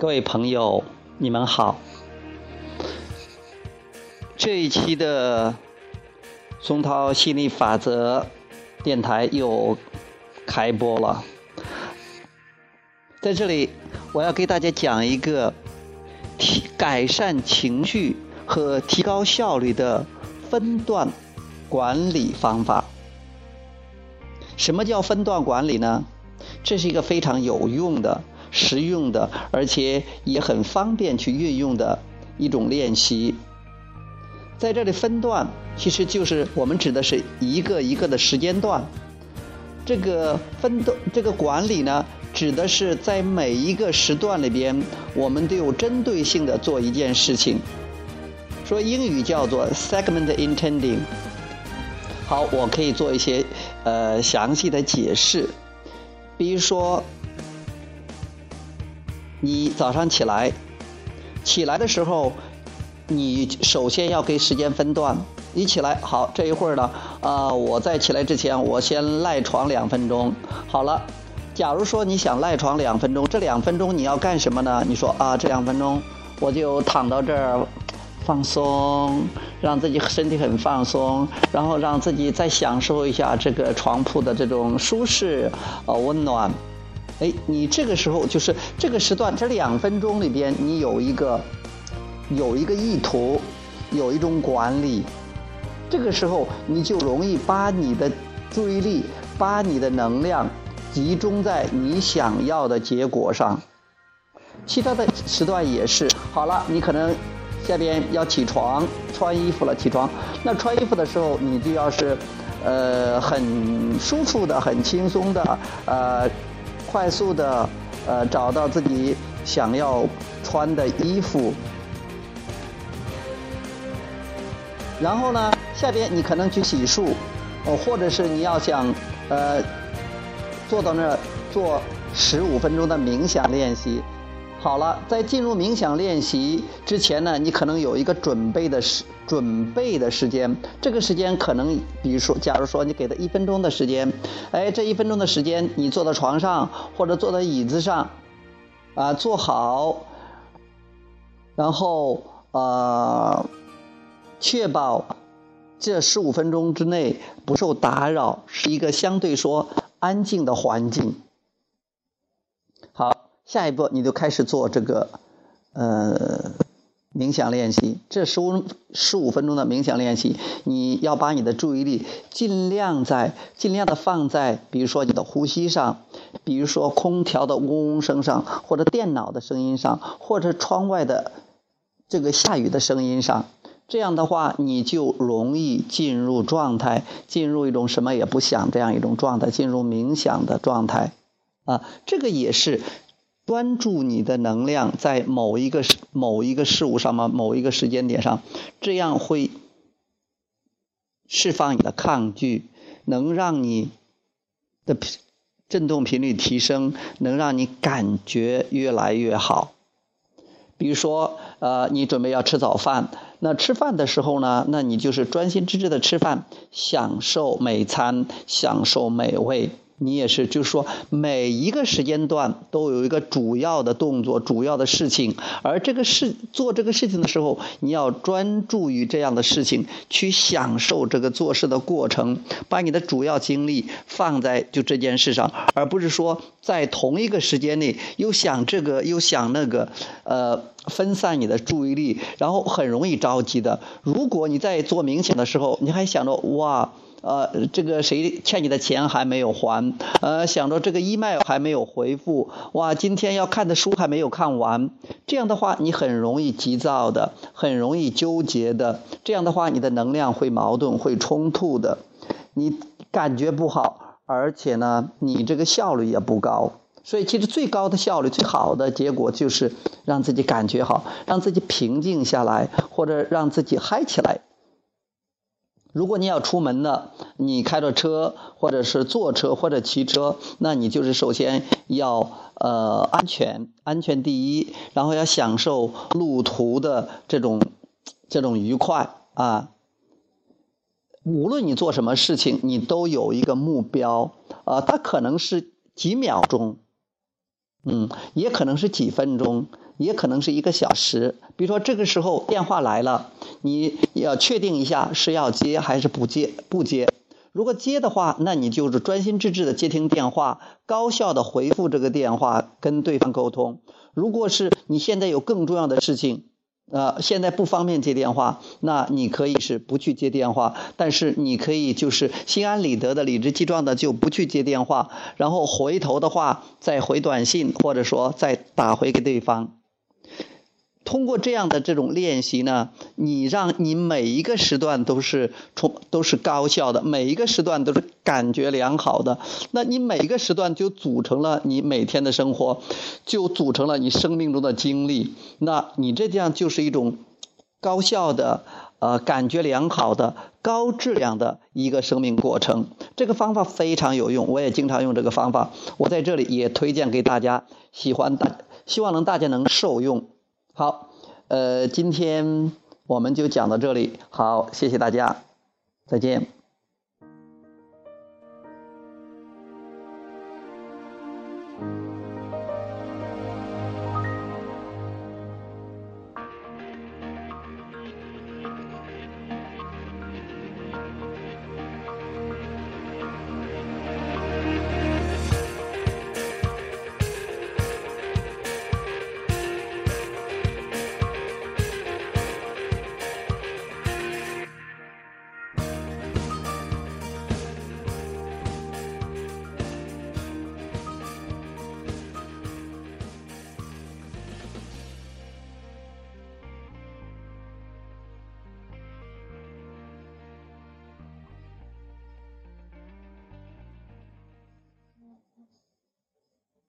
各位朋友，你们好。这一期的松涛心理法则电台又开播了。在这里，我要给大家讲一个改善情绪和提高效率的分段管理方法。什么叫分段管理呢？这是一个非常有用的。实用的，而且也很方便去运用的一种练习。在这里分段，其实就是我们指的是一个一个的时间段。这个分段，这个管理呢，指的是在每一个时段里边，我们都有针对性的做一件事情。说英语叫做 segment intending。好，我可以做一些呃详细的解释，比如说。你早上起来，起来的时候，你首先要给时间分段。你起来，好，这一会儿呢，啊，我在起来之前，我先赖床两分钟。好了，假如说你想赖床两分钟，这两分钟你要干什么呢？你说啊，这两分钟我就躺到这儿放松，让自己身体很放松，然后让自己再享受一下这个床铺的这种舒适、呃温暖。哎，你这个时候就是这个时段，这两分钟里边，你有一个有一个意图，有一种管理，这个时候你就容易把你的注意力、把你的能量集中在你想要的结果上。其他的时段也是。好了，你可能下边要起床穿衣服了，起床。那穿衣服的时候，你就要是呃很舒服的、很轻松的呃。快速的，呃，找到自己想要穿的衣服，然后呢，下边你可能去洗漱，哦，或者是你要想，呃，坐到那儿做十五分钟的冥想练习。好了，在进入冥想练习之前呢，你可能有一个准备的时准备的时间。这个时间可能，比如说，假如说你给他一分钟的时间，哎，这一分钟的时间，你坐到床上或者坐在椅子上，啊，坐好，然后呃，确保这十五分钟之内不受打扰，是一个相对说安静的环境。好。下一步，你就开始做这个，呃，冥想练习。这十五十五分钟的冥想练习，你要把你的注意力尽量在尽量的放在，比如说你的呼吸上，比如说空调的嗡嗡声上，或者电脑的声音上，或者窗外的这个下雨的声音上。这样的话，你就容易进入状态，进入一种什么也不想这样一种状态，进入冥想的状态。啊，这个也是。专注你的能量在某一个某一个事物上吗？某一个时间点上，这样会释放你的抗拒，能让你的振动频率提升，能让你感觉越来越好。比如说，呃，你准备要吃早饭，那吃饭的时候呢，那你就是专心致志的吃饭，享受美餐，享受美味。你也是，就是说，每一个时间段都有一个主要的动作、主要的事情，而这个事做这个事情的时候，你要专注于这样的事情，去享受这个做事的过程，把你的主要精力放在就这件事上，而不是说在同一个时间内又想这个又想那个，呃，分散你的注意力，然后很容易着急的。如果你在做冥想的时候，你还想着哇。呃，这个谁欠你的钱还没有还？呃，想着这个义卖还没有回复，哇，今天要看的书还没有看完。这样的话，你很容易急躁的，很容易纠结的。这样的话，你的能量会矛盾，会冲突的，你感觉不好，而且呢，你这个效率也不高。所以，其实最高的效率、最好的结果就是让自己感觉好，让自己平静下来，或者让自己嗨起来。如果你要出门呢，你开着车，或者是坐车，或者骑车，那你就是首先要呃安全，安全第一，然后要享受路途的这种这种愉快啊，无论你做什么事情，你都有一个目标啊，它可能是几秒钟，嗯，也可能是几分钟，也可能是一个小时。比如说这个时候电话来了，你要确定一下是要接还是不接，不接。如果接的话，那你就是专心致志的接听电话，高效的回复这个电话，跟对方沟通。如果是你现在有更重要的事情，呃，现在不方便接电话，那你可以是不去接电话，但是你可以就是心安理得的、理直气壮的就不去接电话，然后回头的话再回短信，或者说再打回给对方。通过这样的这种练习呢，你让你每一个时段都是充都是高效的，每一个时段都是感觉良好的。那你每一个时段就组成了你每天的生活，就组成了你生命中的经历。那你这样就是一种高效的、呃感觉良好的、高质量的一个生命过程。这个方法非常有用，我也经常用这个方法。我在这里也推荐给大家，喜欢大，希望能大家能受用。好，呃，今天我们就讲到这里。好，谢谢大家，再见。